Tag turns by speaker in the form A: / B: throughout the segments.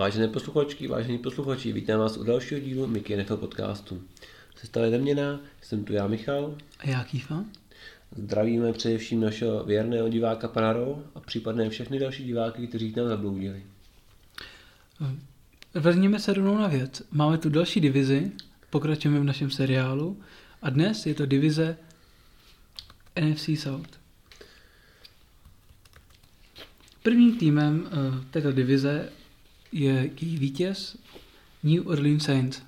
A: Vážené posluchačky, vážení posluchači, vítám vás u dalšího dílu Mickey Nechal podcastu. Sestava je měná, jsem tu já Michal.
B: A já Kýfa.
A: Zdravíme především našeho věrného diváka Panaro a případné všechny další diváky, kteří k nám zabloudili.
B: Vezměme se rovnou na věc. Máme tu další divizi, pokračujeme v našem seriálu a dnes je to divize NFC South. Prvním týmem uh, této divize její vítěz New Orleans Saints.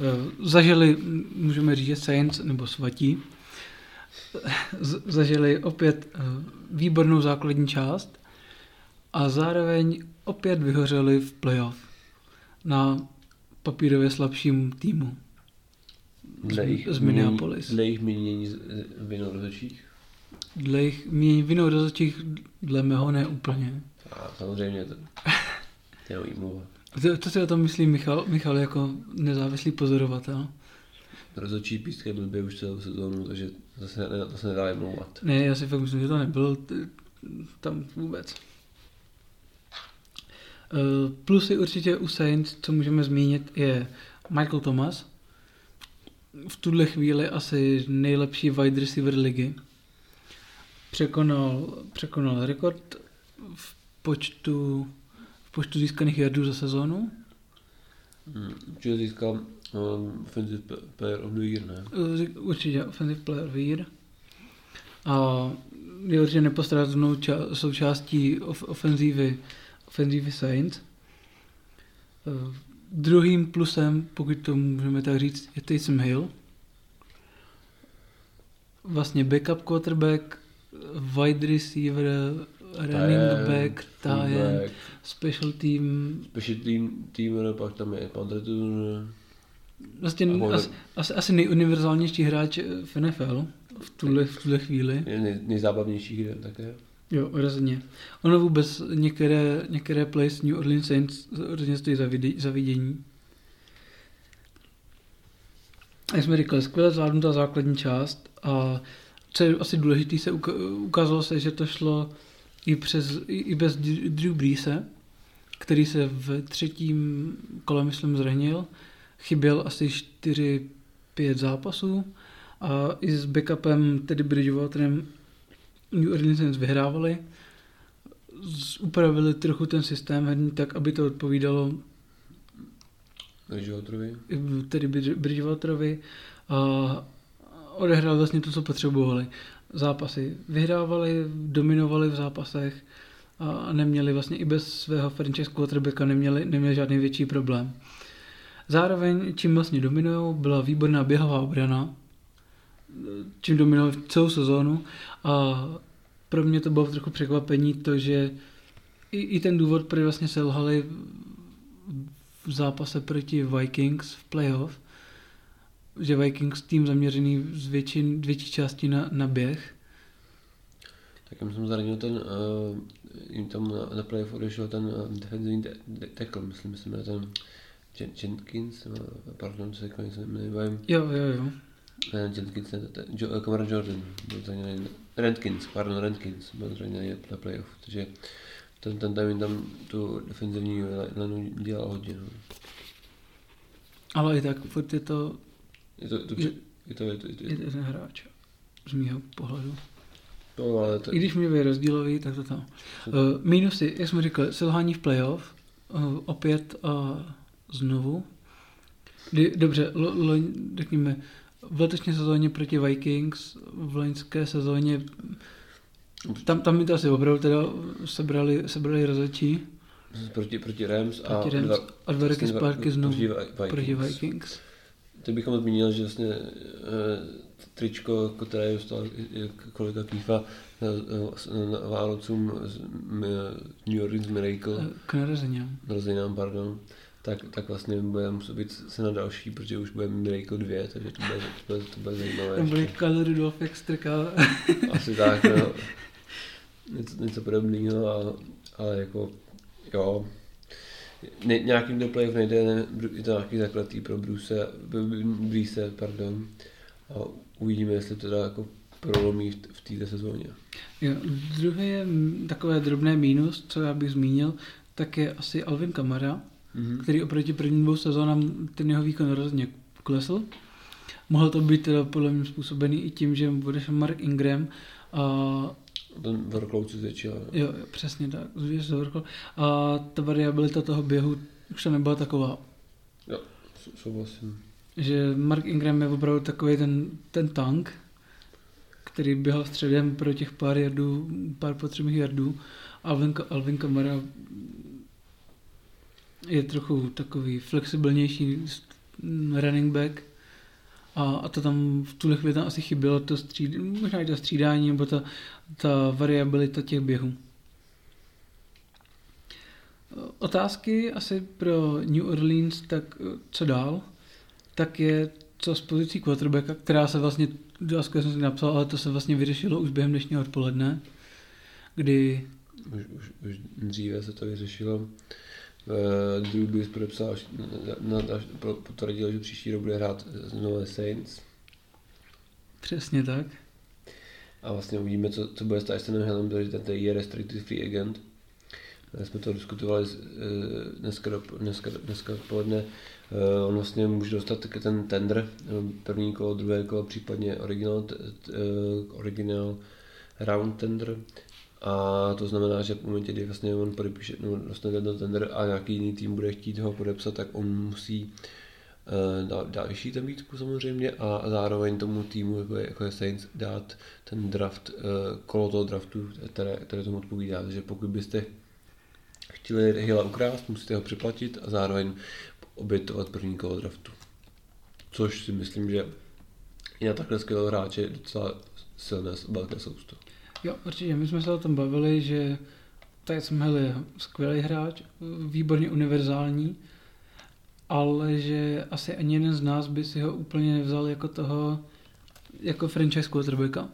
B: Uh, zažili, můžeme říct, Saints nebo svatí, zažili opět uh, výbornou základní část a zároveň opět vyhořeli v playoff na papírově slabším týmu
A: Dle jejich
B: z Minneapolis.
A: Dle jejich mínění vinou rozhodčích?
B: Dle jejich mínění vinou rozhodčích, dle mého ne úplně.
A: A samozřejmě to, to je výmluva.
B: To, to si o tom myslí Michal, Michal jako nezávislý pozorovatel.
A: Rozhodčí písky blbě už celou sezónu, takže zase, ne, to se nedá vymlouvat.
B: Ne, já si fakt myslím, že to nebylo tam vůbec. Uh, Plusy určitě u Saints, co můžeme zmínit, je Michael Thomas. V tuhle chvíli asi nejlepší wide receiver ligy. Překonal, překonal rekord v počtu, počtu získaných jardů za sezónu.
A: Hmm, získal um, Offensive Player of the Year, ne?
B: Uh, Určitě Offensive Player of the Year. A je určitě nepostradatelnou ča- součástí of- ofenzívy, ofenzívy Saints. Uh, druhým plusem, pokud to můžeme tak říct, je Taysom Hill. Vlastně backup quarterback, wide receiver, running back, tie special team.
A: Special team, team, pak tam je Padretun.
B: Vlastně asi, asi, asi nejuniverzálnější hráč v NFL v tuhle, v tuhle chvíli.
A: Je nej, nejzábavnější hra také.
B: Jo, rozhodně. Ono vůbec některé, některé plays New Orleans Saints rozhodně stojí za, vide, za vidění. Jak jsme říkali, skvěle zvládnutá základní část a co je asi důležité, se ukázalo se, že to šlo i, přes, i bez Drew Breese, který se v třetím kole, myslím, zranil. Chyběl asi 4-5 zápasů a i s backupem, tedy Bridgewaterem, New Orleans vyhrávali. Upravili trochu ten systém herní tak, aby to odpovídalo
A: Bridgewaterovi.
B: Tedy Bridgewaterovi a odehrál vlastně to, co potřebovali. Zápasy vyhrávali, dominovali v zápasech a neměli vlastně i bez svého franchise quarterbacka neměli, neměli žádný větší problém. Zároveň, čím vlastně dominují, byla výborná běhová obrana, čím dominovali celou sezónu a pro mě to bylo trochu překvapení to, že i, i ten důvod, proč vlastně selhali v zápase proti Vikings v playoff, že Vikings tým zaměřený z většin, větší části na, na běh.
A: Tak já jsem zranil ten, uh, jim tam na, na playoff odešel ten uh, defenzivní tackle, myslím, myslím, ten Jen, Jenkins, uh, pardon, se jako se jmenuje.
B: Jo, jo, jo.
A: Ne, Jenkins, ne, ten, jo, Cameron Jordan, byl zraněný, Rentkins, pardon, Rentkins, byl zraněný na playoff, takže ten, ten tam, tam tu defenzivní lenu dělal hodně. No.
B: Ale i tak furt je to...
A: Je to, to, je, je to, je to, je to,
B: je to ten hráč, z mýho pohledu.
A: No, ale to...
B: I když mě je rozdílový, tak to tam. Uh, minusy, jak jsme říkali, selhání v playoff, uh, opět a uh, znovu. Kdy, dobře, lo, lo, řekněme, v letošní sezóně proti Vikings, v loňské sezóně tam, tam mi to asi opravdu teda sebrali, sebrali rozhodčí.
A: Proti, proti Rams a,
B: proti Rams, a dva roky zpátky znovu proti Vikings. proti Vikings.
A: Teď bychom zmínil, že vlastně e, tričko, které dostal kolega Kýfa na, na Vánocům z New Orleans Miracle.
B: K narozeninám.
A: Narozeninám, pardon. Tak, tak vlastně bude muset být se na další, protože už bude Miracle 2, takže to bude, to bude, to bude zajímavé.
B: To bude Karl Rudolf, jak strká.
A: Asi tak, no. Něco, něco podobného, ale, ale jako, jo, ne, nějakým do playoff nejde, ne, je to nějaký zakletý pro Bruce, Bruce, pardon. A uvidíme, jestli to dá jako prolomí v, v této sezóně.
B: Jo, druhé je takové drobné mínus, co já bych zmínil, tak je asi Alvin Kamara,
A: Mhm.
B: který oproti prvním dvou sezónám ten jeho výkon rozhodně klesl. Mohl to být teda podle mě způsobený i tím, že odešel Mark Ingram a
A: Ten workload se zvětšil.
B: jo, jo, přesně tak, zvěř se vrchol. A ta variabilita toho běhu už to nebyla taková,
A: S- Souhlasím.
B: že Mark Ingram je opravdu takový ten, ten tank, který běhal středem pro těch pár jardů, pár potřebných jardů. Alvin, Alvin Kamara je trochu takový flexibilnější running back a, a to tam v tuhle chvíli tam asi chybělo to stříd, možná i to střídání nebo ta, ta variabilita těch běhů. Otázky asi pro New Orleans, tak co dál? Tak je co s pozicí quarterbacka, která se vlastně, otázku jsem si napsal, ale to se vlastně vyřešilo už během dnešního odpoledne, kdy
A: Už, už, už dříve se to vyřešilo. Uh, Drew Brees podepsal, až- na, na, pro- potvrdil, že příští rok bude hrát znovu Saints.
B: přesně tak,
A: A vlastně uvidíme, co, co bude s Tysonem Hillem, protože ten je restricted free agent. My jsme to diskutovali eh, dneska, dneska, dneska odpoledne. Eh, On vlastně může dostat ten tender, eh, první kolo, druhé kolo, případně original, eh, original round tender. A to znamená, že v momentě, kdy vlastně on podepíše, no, dostane ten tender a nějaký jiný tým bude chtít ho podepsat, tak on musí eh, dát, vyšší ten výtku samozřejmě a zároveň tomu týmu, jako je, jako je Saints, dát ten draft, eh, kolo toho draftu, které, které tomu odpovídá. Takže pokud byste chtěli Hilla ukrást, musíte ho připlatit a zároveň obětovat první kolo draftu. Což si myslím, že i na takhle skvělého hráče docela silné velké sousto.
B: Jo, určitě. My jsme se o tom bavili, že Tyson Hill je skvělý hráč, výborně univerzální, ale že asi ani jeden z nás by si ho úplně nevzal jako toho, jako franchise quarterbacka.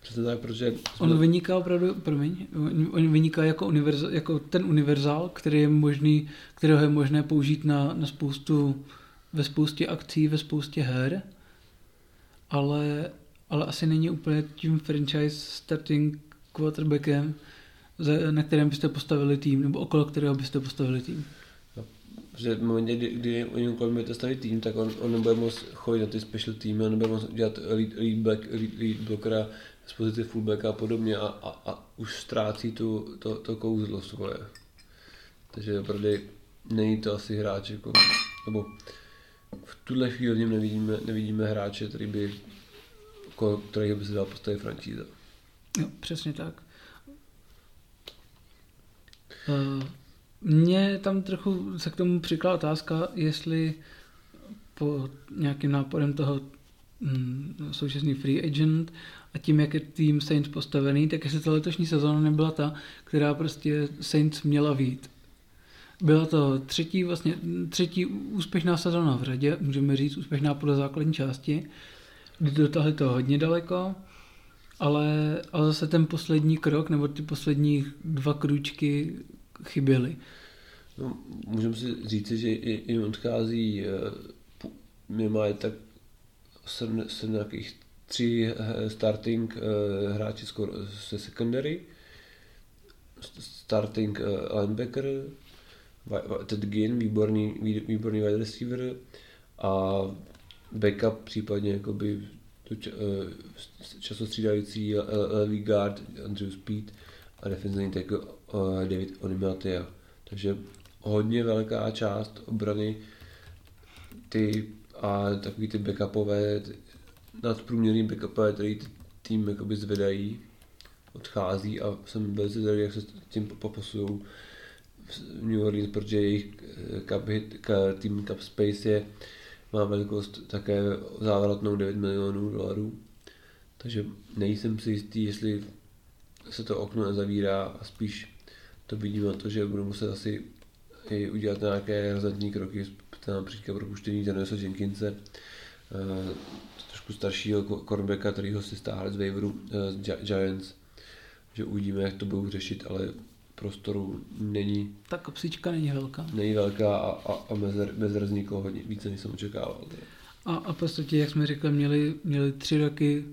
A: Přesně tak, protože
B: On vyniká opravdu, promiň, on vyniká jako, univerza, jako ten univerzál, který je možný, kterého je možné použít na, na spoustu, ve spoustě akcí, ve spoustě her, ale, ale asi není úplně tím franchise starting quarterbackem, na kterém byste postavili tým, nebo okolo kterého byste postavili tým.
A: že v momentě, kdy, kdy o něm budete stavit tým, tak on, on nebude moct chodit na ty special týmy, on nebude moct dělat lead, lead, back, lead, lead blockera z pozice fullbacka a podobně a, a, a už ztrácí tu, to, to kouzlo svoje. Takže opravdu není to asi hráč, jako, nebo v tuhle chvíli v něm nevidíme, nevidíme hráče, který by, ko- kterýho by se dal postavit franšíza.
B: Jo, přesně tak. Uh, Mně tam trochu se k tomu přikládá otázka, jestli po nějakým náporem toho mm, současný free agent a tím, jak je tým Saints postavený, tak jestli ta letošní sezóna nebyla ta, která prostě Saints měla vít. Byla to třetí, vlastně, třetí úspěšná sezóna v řadě, můžeme říct úspěšná podle základní části, kdy dotáhli to hodně daleko, ale, ale zase ten poslední krok, nebo ty poslední dva kručky chyběly.
A: No, můžeme si říci, že i- jim odchází eh, pu- minimálně tak sedm, sedm nějakých tři eh, starting eh, hráči se secondary, st- starting linebacker, Ted Ginn, výborný, vý- výborný wide receiver a backup případně jakoby to č- eh, časostřídající levý guard Andrew Speed a defenzivní tackle eh, David Onimatia. Takže hodně velká část obrany ty a takový ty backupové, nadprůměrný backupové, který tým jakoby zvedají, odchází a jsem velice zvědavý, jak se s tím popasují New Orleans, protože jejich eh, cap hit, tým cap space je, má velikost také závratnou 9 milionů dolarů. Takže nejsem si jistý, jestli se to okno nezavírá a spíš to vidím na to, že budu muset asi i udělat nějaké razantní kroky, například propuštění Daniela Jenkinse, eh, trošku staršího ko- cornerbacka, kterýho si stáhli z waiveru eh, z Gi- Giants, že uvidíme, jak to budou řešit, ale prostoru není,
B: Ta kopsička není velká.
A: není velká a, a, a mezer, mezer vzniklo hodně více, než jsem očekával. teda.
B: A, a v podstatě, jak jsme řekli, měli, měli tři roky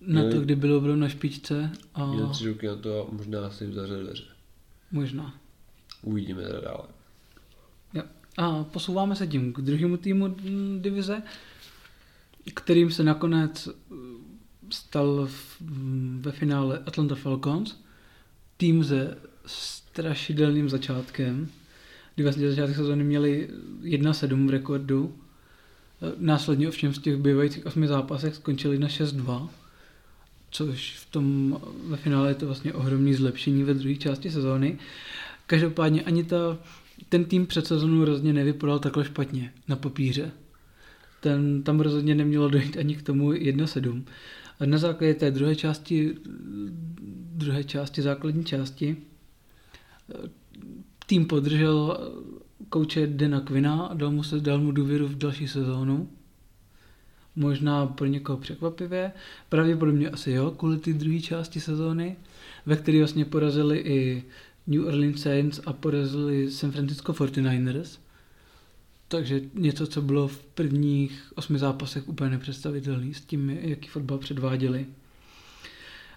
B: na
A: Měli-
B: to, kdy bylo opravdu na špičce a
A: Měl tři roky na to a možná si jim zavřeli dveře.
B: možná.
A: uvidíme teda dále.
B: Jo. A posouváme se tím k druhému týmu divize, kterým se nakonec eh, stal v, ve finále Atlanta Falcons. Tým se strašidelným začátkem, kdy vlastně začátek sezóny měli 1-7 v rekordu. Následně ovšem v těch bývajících osmi zápasech skončili na 6-2, což v tom ve finále je to vlastně ohromný zlepšení ve druhé části sezóny. Každopádně ani ta, ten tým před sezónou rozhodně nevypadal takhle špatně na papíře. Ten, tam rozhodně nemělo dojít ani k tomu 1-7. Na základě té druhé části, druhé části, základní části, tým podržel kouče Dena Quina a dal mu, se, dal mu důvěru v další sezónu. Možná pro někoho překvapivě, pravděpodobně asi jo, kvůli té druhé části sezóny, ve které vlastně porazili i New Orleans Saints a porazili San Francisco 49ers. Takže něco, co bylo v prvních osmi zápasech úplně nepředstavitelné s tím, jaký fotbal předváděli.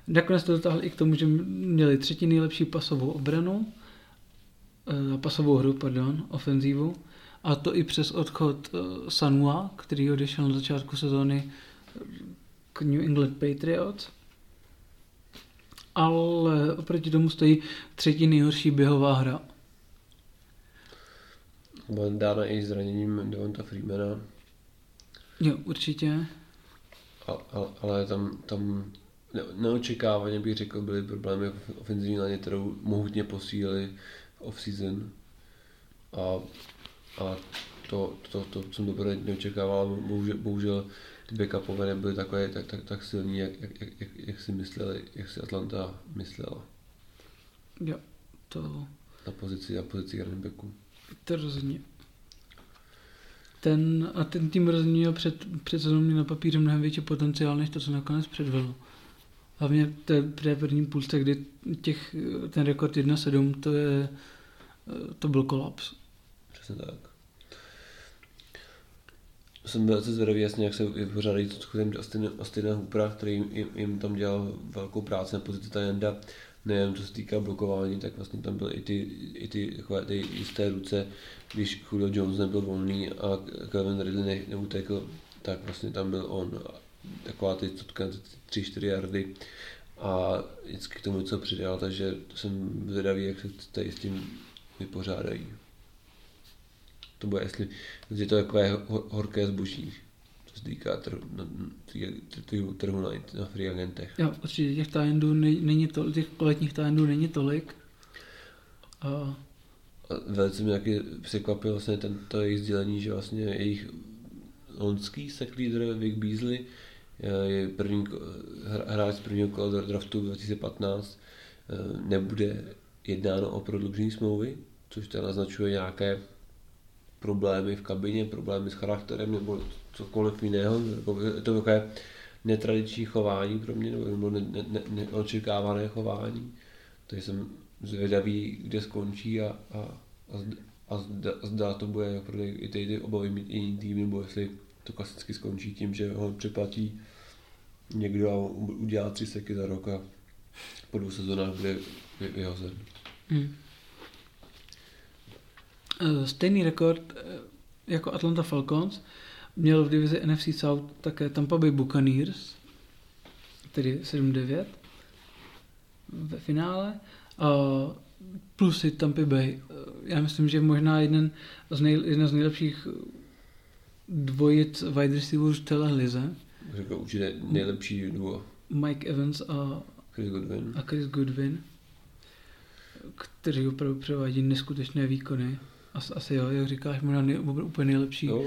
B: Nakonec to dotáhli i k tomu, že měli třetí nejlepší pasovou obranu, eh, pasovou hru, pardon, ofenzívu, a to i přes odchod eh, Sanua, který odešel na začátku sezóny k New England Patriots. Ale oproti tomu stojí třetí nejhorší běhová hra.
A: Byla dána i zraněním Devonta Freemana.
B: Jo, určitě.
A: A, a, ale tam, tam ne, neočekávaně bych řekl, byly problémy v ofenzivní léně, kterou mohutně posílili v off-season. A, a to, to, to, to jsem dobře neočekával, bohužel, bohužel ty backupové nebyly takové, tak, tak, tak silní, jak, jak, jak, jak, si mysleli, jak si Atlanta myslela.
B: Jo, to...
A: Na pozici, na pozici running backu.
B: To rozhodně. Ten, a ten tým rozhodně měl před, před sezónou na papíře mnohem větší potenciál, než to, co nakonec předvedl. Hlavně té první půlce, kdy těch, ten rekord 1-7, to je, to byl kolaps.
A: Přesně tak. Jsem velice zvědavý, jasně, jak se vypořádají s odchodem Austina Hoopera, který jim, jim, tam dělal velkou práci na pozici tajenda nejen co se týká blokování, tak vlastně tam byly i ty, i ty, takové, ty jisté ruce, když Julio Jones nebyl volný a Kevin Ridley ne, neutekl, tak vlastně tam byl on. Taková ty 3-4 yardy a vždycky k tomu co přidal, takže jsem zvědavý, jak se tady s tím vypořádají. To bude, jestli je to takové horké zboží se týká trhu, na, trhu na, na free agentech.
B: Jo, určitě těch tajendů není to, těch kvalitních tajendů není tolik. A...
A: a velice mě taky překvapilo vlastně tento jejich sdělení, že vlastně jejich lonský sack leader Vic Beasley je první hráč z prvního kola draftu 2015, nebude jednáno o prodloužení smlouvy, což teda naznačuje nějaké problémy v kabině, problémy s charakterem nebo cokoliv jiného. Jako je to takové netradiční chování pro mě, nebo ne, ne, ne, neočekávané chování. Takže jsem zvědavý, kde skončí a, a, a, a zda, zda to bude pro i ty, ty obavy mít jiný tým, nebo jestli to klasicky skončí tím, že ho přeplatí někdo a udělá tři seky za rok a po dvou sezónách bude vyhozen. Hmm.
B: Eh, stejný rekord eh, jako Atlanta Falcons měl v divizi NFC South také Tampa Bay Buccaneers, tedy 7-9 ve finále. A plus i Tampa Bay. Eh, já myslím, že možná jeden z nej, jedna z nejlepších dvojic wide receiverů celé lize.
A: Řekl určitě nejlepší duo.
B: Mike Evans a
A: Chris Goodwin.
B: A Chris Goodwin, kteří opravdu převádí neskutečné výkony. Asi, asi jo, jak říkáš, možná nej, úplně nejlepší.
A: Jo,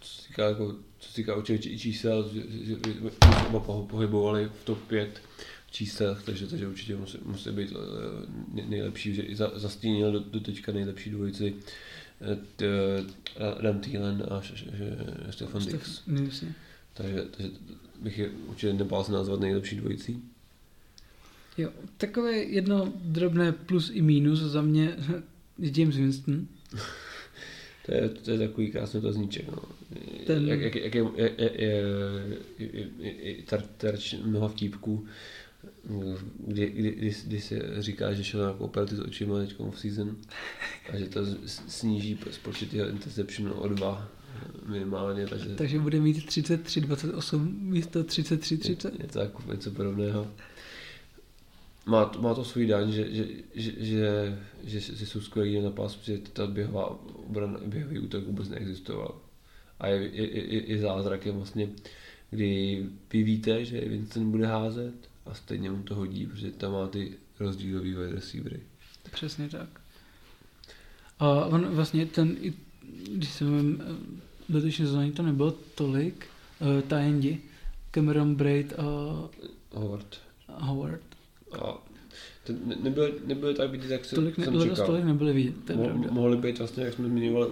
A: co se týká, jako, co se týká určitě čísel, že, že, že oba pohybovali v top 5 číslech, takže, takže určitě musí, musí být eh, nejlepší, že i za, zastínil do, do teďka nejlepší dvojici eh, Adam Thielen a Stefan Dix. Takže, takže bych je určitě nebál se nazvat nejlepší dvojicí.
B: Jo, takové jedno drobné plus i minus za mě James Winston.
A: to, je, to je takový krásný otazníček. No. Ten... Jak, jak, jak je, je, je, je, je, je terč mnoha vtípků kdy, kdy, kdy, kdy se říká, že šel na operaci s očima teď v season a že to sníží spočet jeho interception o dva minimálně. Takže,
B: takže bude mít 33-28 místo 33-30.
A: Je, je to jako něco podobného. Má to, má to svůj daň, že, že, že, že, že, že jsou skvělí na pás, protože ta běhová obrana, běhový útok vůbec neexistoval. A je, je, je, je zázrakem vlastně, kdy vy víte, že Vincent bude házet a stejně mu to hodí, protože tam má ty rozdílový wide receivery.
B: Přesně tak. A on vlastně ten, když jsem v letošní sezóně to nebylo tolik, uh, tajendi, Cameron Braid a
A: Howard.
B: Howard.
A: A to nebylo, nebylo tak vidět, jak
B: tolik
A: jsem
B: ne,
A: čekal.
B: Tolik nebyly vidět, to
A: Mo- mohli být vlastně, jak jsme zmiňovali,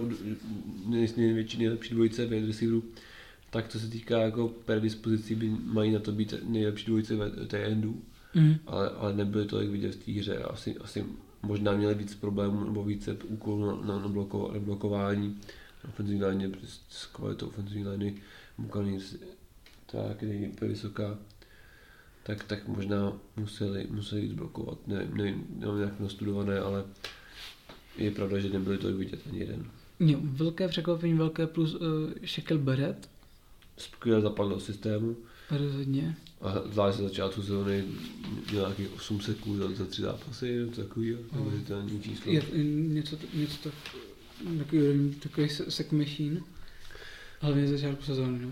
A: největší, nejlepší dvojice wide receiverů, tak co se týká jako predispozicí, by mají na to být nejlepší dvojice endů, mm. ale, ale nebyly tolik vidět v té hře. Asi, asi možná měli víc problémů nebo více úkolů na, na, na, bloko, na blokování na ofenzivní léně, s kvalitou ofenzivní lény Buccaneers tak je vysoká, tak, tak možná museli, museli jít blokovat. Nevím, nevím, nevím jak nastudované, ale je pravda, že nebyly to vidět ani jeden.
B: Jo, velké překvapení, velké plus uh, Shekel Beret,
A: skvěle zapadl do systému.
B: Rozhodně.
A: A zvlášť se začátku sezóny měl nějakých 8 sekund za, za tři zápasy, to takový neuvěřitelný oh. číslo.
B: Je, něco, něco tak, takový, takový sek machine, hlavně ze začátku sezóny. No.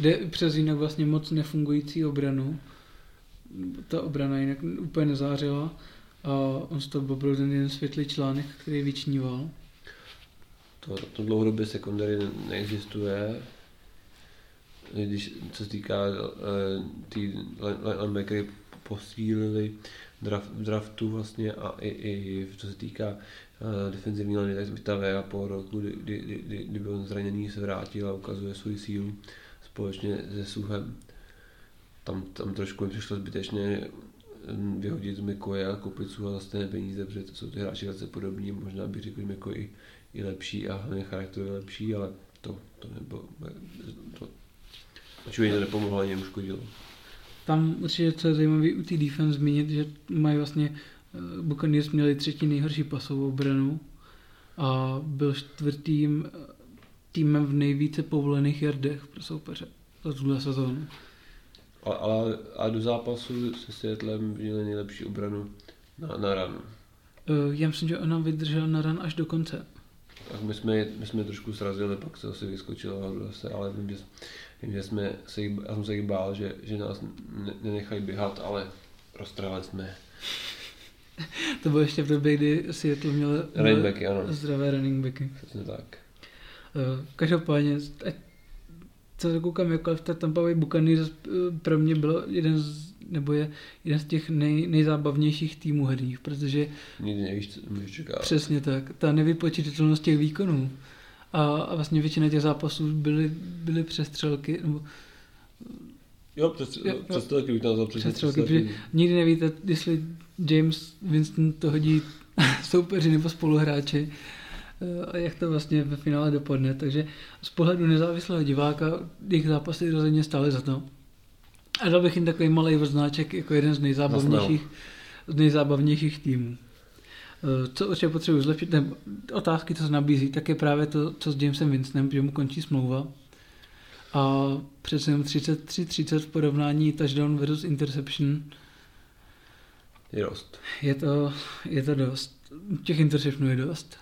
B: Jde přes jinak vlastně moc nefungující obranu. Ta obrana jinak úplně nezářila a on z toho byl ten jeden světlý článek, který vyčníval.
A: To, to dlouhodobě sekundary neexistuje když co se týká uh, ty linebackery posílili draft, draftu vlastně a i, i co se týká uh, defenzivní liney, tak ta Vega po roku, kdy, kdy, kdy, kdy byl zraněný, se vrátil a ukazuje svoji sílu společně se Suchem. Tam, tam trošku mi přišlo zbytečně vyhodit Mikoje a koupit Suha za stejné peníze, protože to jsou ty hráči velice podobní, možná bych řekl, že i, i lepší a hlavně charakterově lepší, ale to, to nebylo, to, Ač to nepomohlo, ani uškodilo.
B: Tam určitě, co je zajímavé u té defense zmínit, že mají vlastně uh, Buccaneers měli třetí nejhorší pasovou obranu a byl čtvrtým eh, týmem v nejvíce povolených jardech pro soupeře za tuhle sezónu.
A: A, ale a do zápasu se Seattlem měli nejlepší obranu na, na run. Uh,
B: já myslím, že ona vydržela na run až do konce.
A: Tak my jsme, my jsme trošku srazili, pak se asi vyskočilo zase, ale vím, že Vím, že jsme se já jsem se jí bál, že, že nás ne, nenechají běhat, ale roztrhali jsme.
B: to bylo ještě v době, kdy Seattle měl
A: ano.
B: zdravé running backy.
A: Přesně tak.
B: Uh, každopádně, co se koukám, jako v Tampa Bay Buccaneers eh, pro mě bylo jeden z, nebo je jeden z těch nej, nejzábavnějších týmů herních, protože
A: Nikdy nevíš, co můžeš čekat.
B: Přesně tak. Ta nevypočítatelnost těch výkonů a, a vlastně většina těch zápasů byly, byly přestřelky, nebo
A: Jo, přes, jo, přestřelky bych nazval
B: přestřelky, protože nikdy nevíte, jestli James Winston to hodí soupeři nebo spoluhráči eh, a jak to vlastně ve finále dopadne. Takže z pohledu nezávislého diváka jejich zápasy rozhodně stály za to. A dal bych jim takový malý vznáček jako jeden z nejzábavnějších, z nejzábavnějších týmů. Eh, co určitě potřebuji zlepšit, ne, otázky, co se nabízí, tak je právě to, co s Jamesem Winstonem, že mu končí smlouva. A přece jenom 33-30 v porovnání touchdown versus interception.
A: Je dost.
B: Je to, je to dost. Těch interceptionů je dost.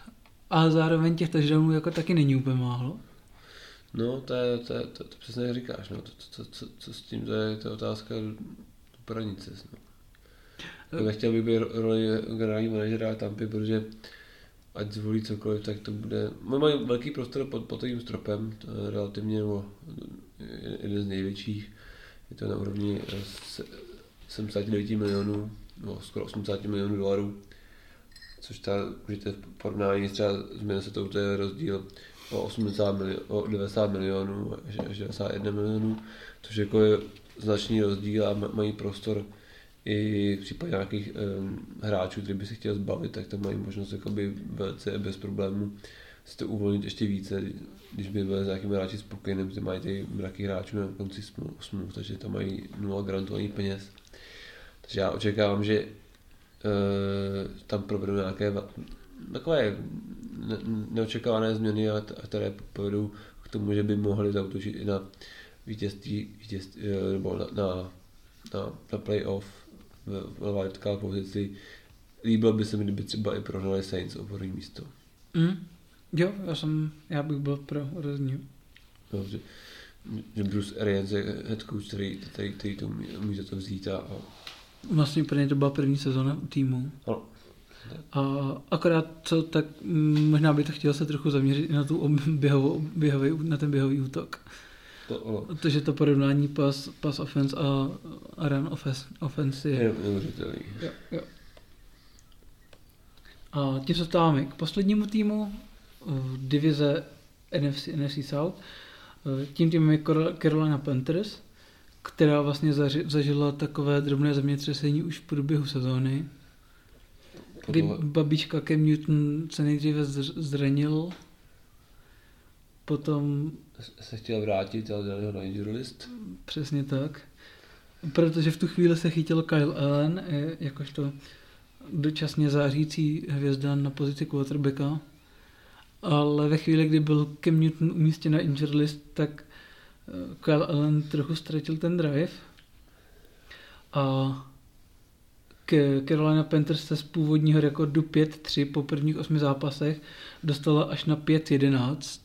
B: A zároveň těch touchdownů jako taky není úplně málo.
A: No, to, je, to, je, to, to přesně říkáš. No. To, to, to, co, co s tím, to je, to je otázka pranice. No. Nechtěl bych být roli generální manažera Tampy, protože ať zvolí cokoliv, tak to bude... My mají velký prostor pod, pod tím stropem, to je relativně nebo jeden z největších. Je to na úrovni 79 milionů, no skoro 80 milionů dolarů, což ta, můžete v porovnání třeba s Minnesota, to je rozdíl o, 80 milionů, o 90 milionů až 91 milionů, což jako je značný rozdíl a mají prostor i v případě nějakých um, hráčů, kteří by se chtěl zbavit, tak tam mají možnost jakoby velice bez problémů si to uvolnit ještě více, když by byli s nějakými hráči spokojený, protože mají ty mraky hráčů na konci smluv, takže tam mají nula garantovaných peněz. Takže já očekávám, že tam provedou nějaké takové ne, neočekávané změny, a které povedou k tomu, že by mohli zautočit i na vítězství, vítězství nebo na, na, na, na playoff v wildcard pozici. Líbilo by se mi, kdyby třeba i prohnali Saints o první místo.
B: Mm. Jo, já, jsem, já bych byl pro rozní.
A: Dobře. Že Bruce Arians je head coach, který, který, který to může to vzít a, a...
B: Vlastně pro ně to byla první sezóna u týmu.
A: No.
B: A akorát co, tak možná by to chtěl se trochu zaměřit na tu běhovou, běhový, na ten běhový útok.
A: To, ono.
B: Protože to porovnání pas, pas offense a, a run offense, offense je...
A: Je neuvěřitelný.
B: Jo, jo. A tím se stáváme k poslednímu týmu v divize NFC, NFC South. Tím týmem je Carolina Panthers, která vlastně zaži, zažila takové drobné zemětřesení už v průběhu sezóny. Kdy babička Cam Newton se nejdříve zranil, potom...
A: Se chtěl vrátit, ale dali ho na injury list.
B: Přesně tak. Protože v tu chvíli se chytil Kyle Allen, jakožto dočasně zářící hvězda na pozici quarterbacka. Ale ve chvíli, kdy byl Cam Newton umístěn na injury list, tak eh, Kyle Allen trochu ztratil ten drive. A Carolina Panthers se z původního rekordu 5-3 po prvních osmi zápasech dostala až na 5-11.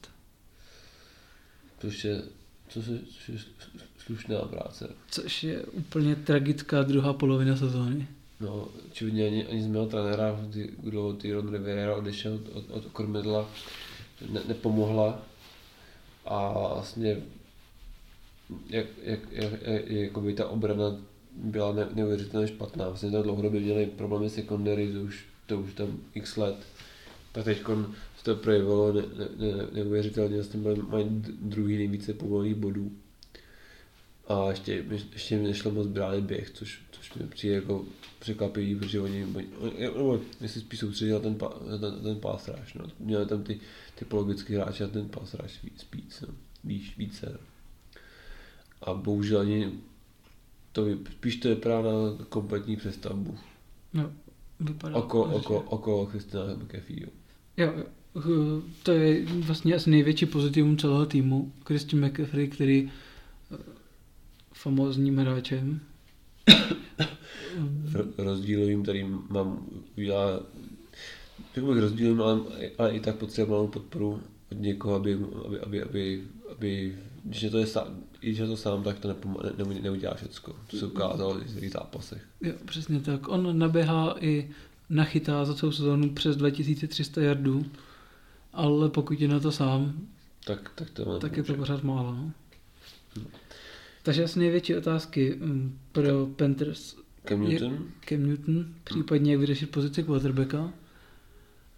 A: Což je, což je, což je slušná práce.
B: Což je úplně tragická druhá polovina sezóny.
A: No, očividně ani, ani z mého trenéra, kdo ty Ron Rivera odešel od, od, od kormidla, ne, nepomohla. A vlastně jak, jak, jak, jak, by ta obrana byla ne, neuvěřitelně špatná. Vlastně tak dlouhodobě měli problémy secondary, to už, to už tam x let. Tak teď se to projevilo ne, ne, ne, neuvěřitelně, vlastně mají druhý nejvíce povolených bodů. A ještě, ještě mi nešlo moc brát běh, což, což mi přijde jako překvapivý, protože oni, nebo jestli spíš soustředili na ten, ten, ten rush, no. Měli tam ty typologické hráče na ten víc, víc, no. víc, více. A bohužel ani to, spíš to vypadá na kompletní přestavbu.
B: No, vypadá.
A: Oko, oko, oko Kristina McAfee.
B: Jo, to je vlastně asi největší pozitivum celého týmu. Christian McAfee, který eh, famózním hráčem.
A: rozdílovým, který mám udělá řekl bych rozdílovým, ale, ale i tak potřebuje malou podporu od někoho, aby, aby, aby, aby, aby je to je sám, když je to sám, tak to nepom- ne, ne, neudělá všecko. To se ukázalo i v těch zápasech.
B: Jo, přesně tak. On naběhá i nachytá za celou sezónu přes 2300 yardů, ale pokud je na to sám,
A: tak, tak, to
B: tak je to pořád málo. No? Hmm. Takže asi největší otázky mm, pro Panthers.
A: Cam Newton?
B: Cam Newton, případně jak vyřešit pozici quarterbacka.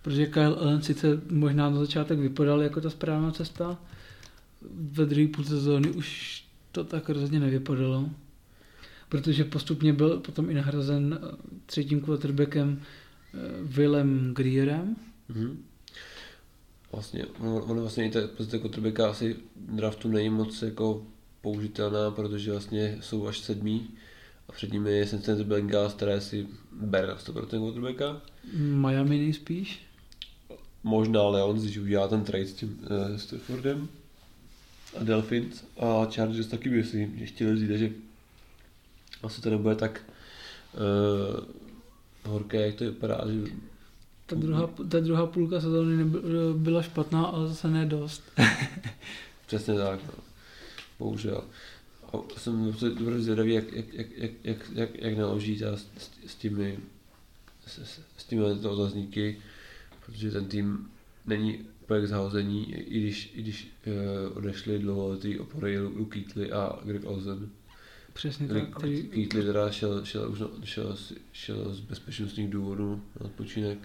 B: Protože Kyle Allen sice možná na začátek vypadal jako ta správná cesta, ve druhé půl sezóny už to tak rozhodně nevypadalo. Protože postupně byl potom i nahrazen eh, třetím quarterbackem eh, Willem Greerem. Mm-hmm.
A: Vlastně, on vlastně i ta pozice quarterbacka asi draftu není moc jako použitelná, protože vlastně jsou až sedmí a před nimi je Cincinnati Bengals, které si bere na 100% quarterbacka.
B: Miami nejspíš?
A: Možná Leons, když udělá ten trade s tím uh, Staffordem a Delphins a Chargers taky myslím, že chtěli říct, že asi to nebude tak uh, horké, jak to vypadá, že
B: ta druhá, ta druhá půlka sezóny byla špatná, ale zase ne dost.
A: Přesně tak. No bohužel. A jsem dobře zvědavý, jak, jak, jak, jak, jak, jak, jak naloží s, s, těmi s, s těmi otazníky, protože ten tým není úplně k zahození, i když, i když uh, odešli dlouholetý opory Luke Keatley a Greg Olsen.
B: Přesně tak.
A: Který... Keatley teda šel, šel, už, šel, šel z bezpečnostních důvodů na odpočinek,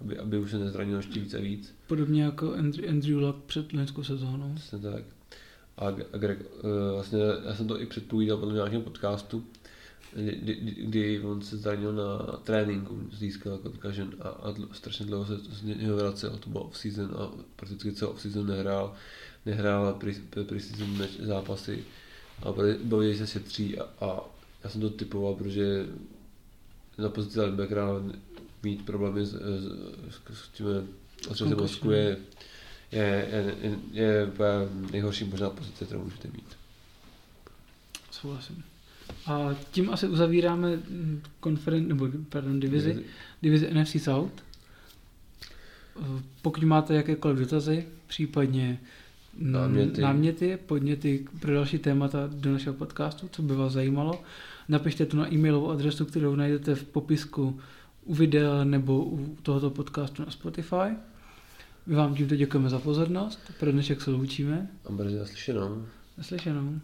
A: aby, aby už se nezranil ještě víc a víc.
B: Podobně jako Andrew, Andrew Luck před loňskou sezónou.
A: Přesně tak. A Greg, eh, vlastně já jsem to i předpovídal podle nějakém podcastu, kdy, kdy on se zranil na tréninku, získal concussion a, a dl, strašně dlouho se z něho vracel, to byl off-season a prakticky celý off-season nehrál, nehrál pre-season zápasy a byl se šetří a, a já jsem to typoval, protože na pozici linebackera mít problémy s, s, s, s tím mozku je, je, je, je, je nejhorší možná pozice, kterou můžete mít.
B: Souhlasím. A tím asi uzavíráme mm, konferen, nebo, pardon, divizi, divizi NFC South. Eh, Pokud máte jakékoliv dotazy, případně mm,
A: Náměty.
B: náměty, podněty pro další témata do našeho podcastu, co by vás zajímalo, napište to na e-mailovou adresu, kterou najdete v popisku u videa nebo u tohoto podcastu na Spotify. My vám tímto děkujeme za pozornost. Pro dnešek se loučíme.
A: A brzy naslyšenou.
B: Naslyšenou.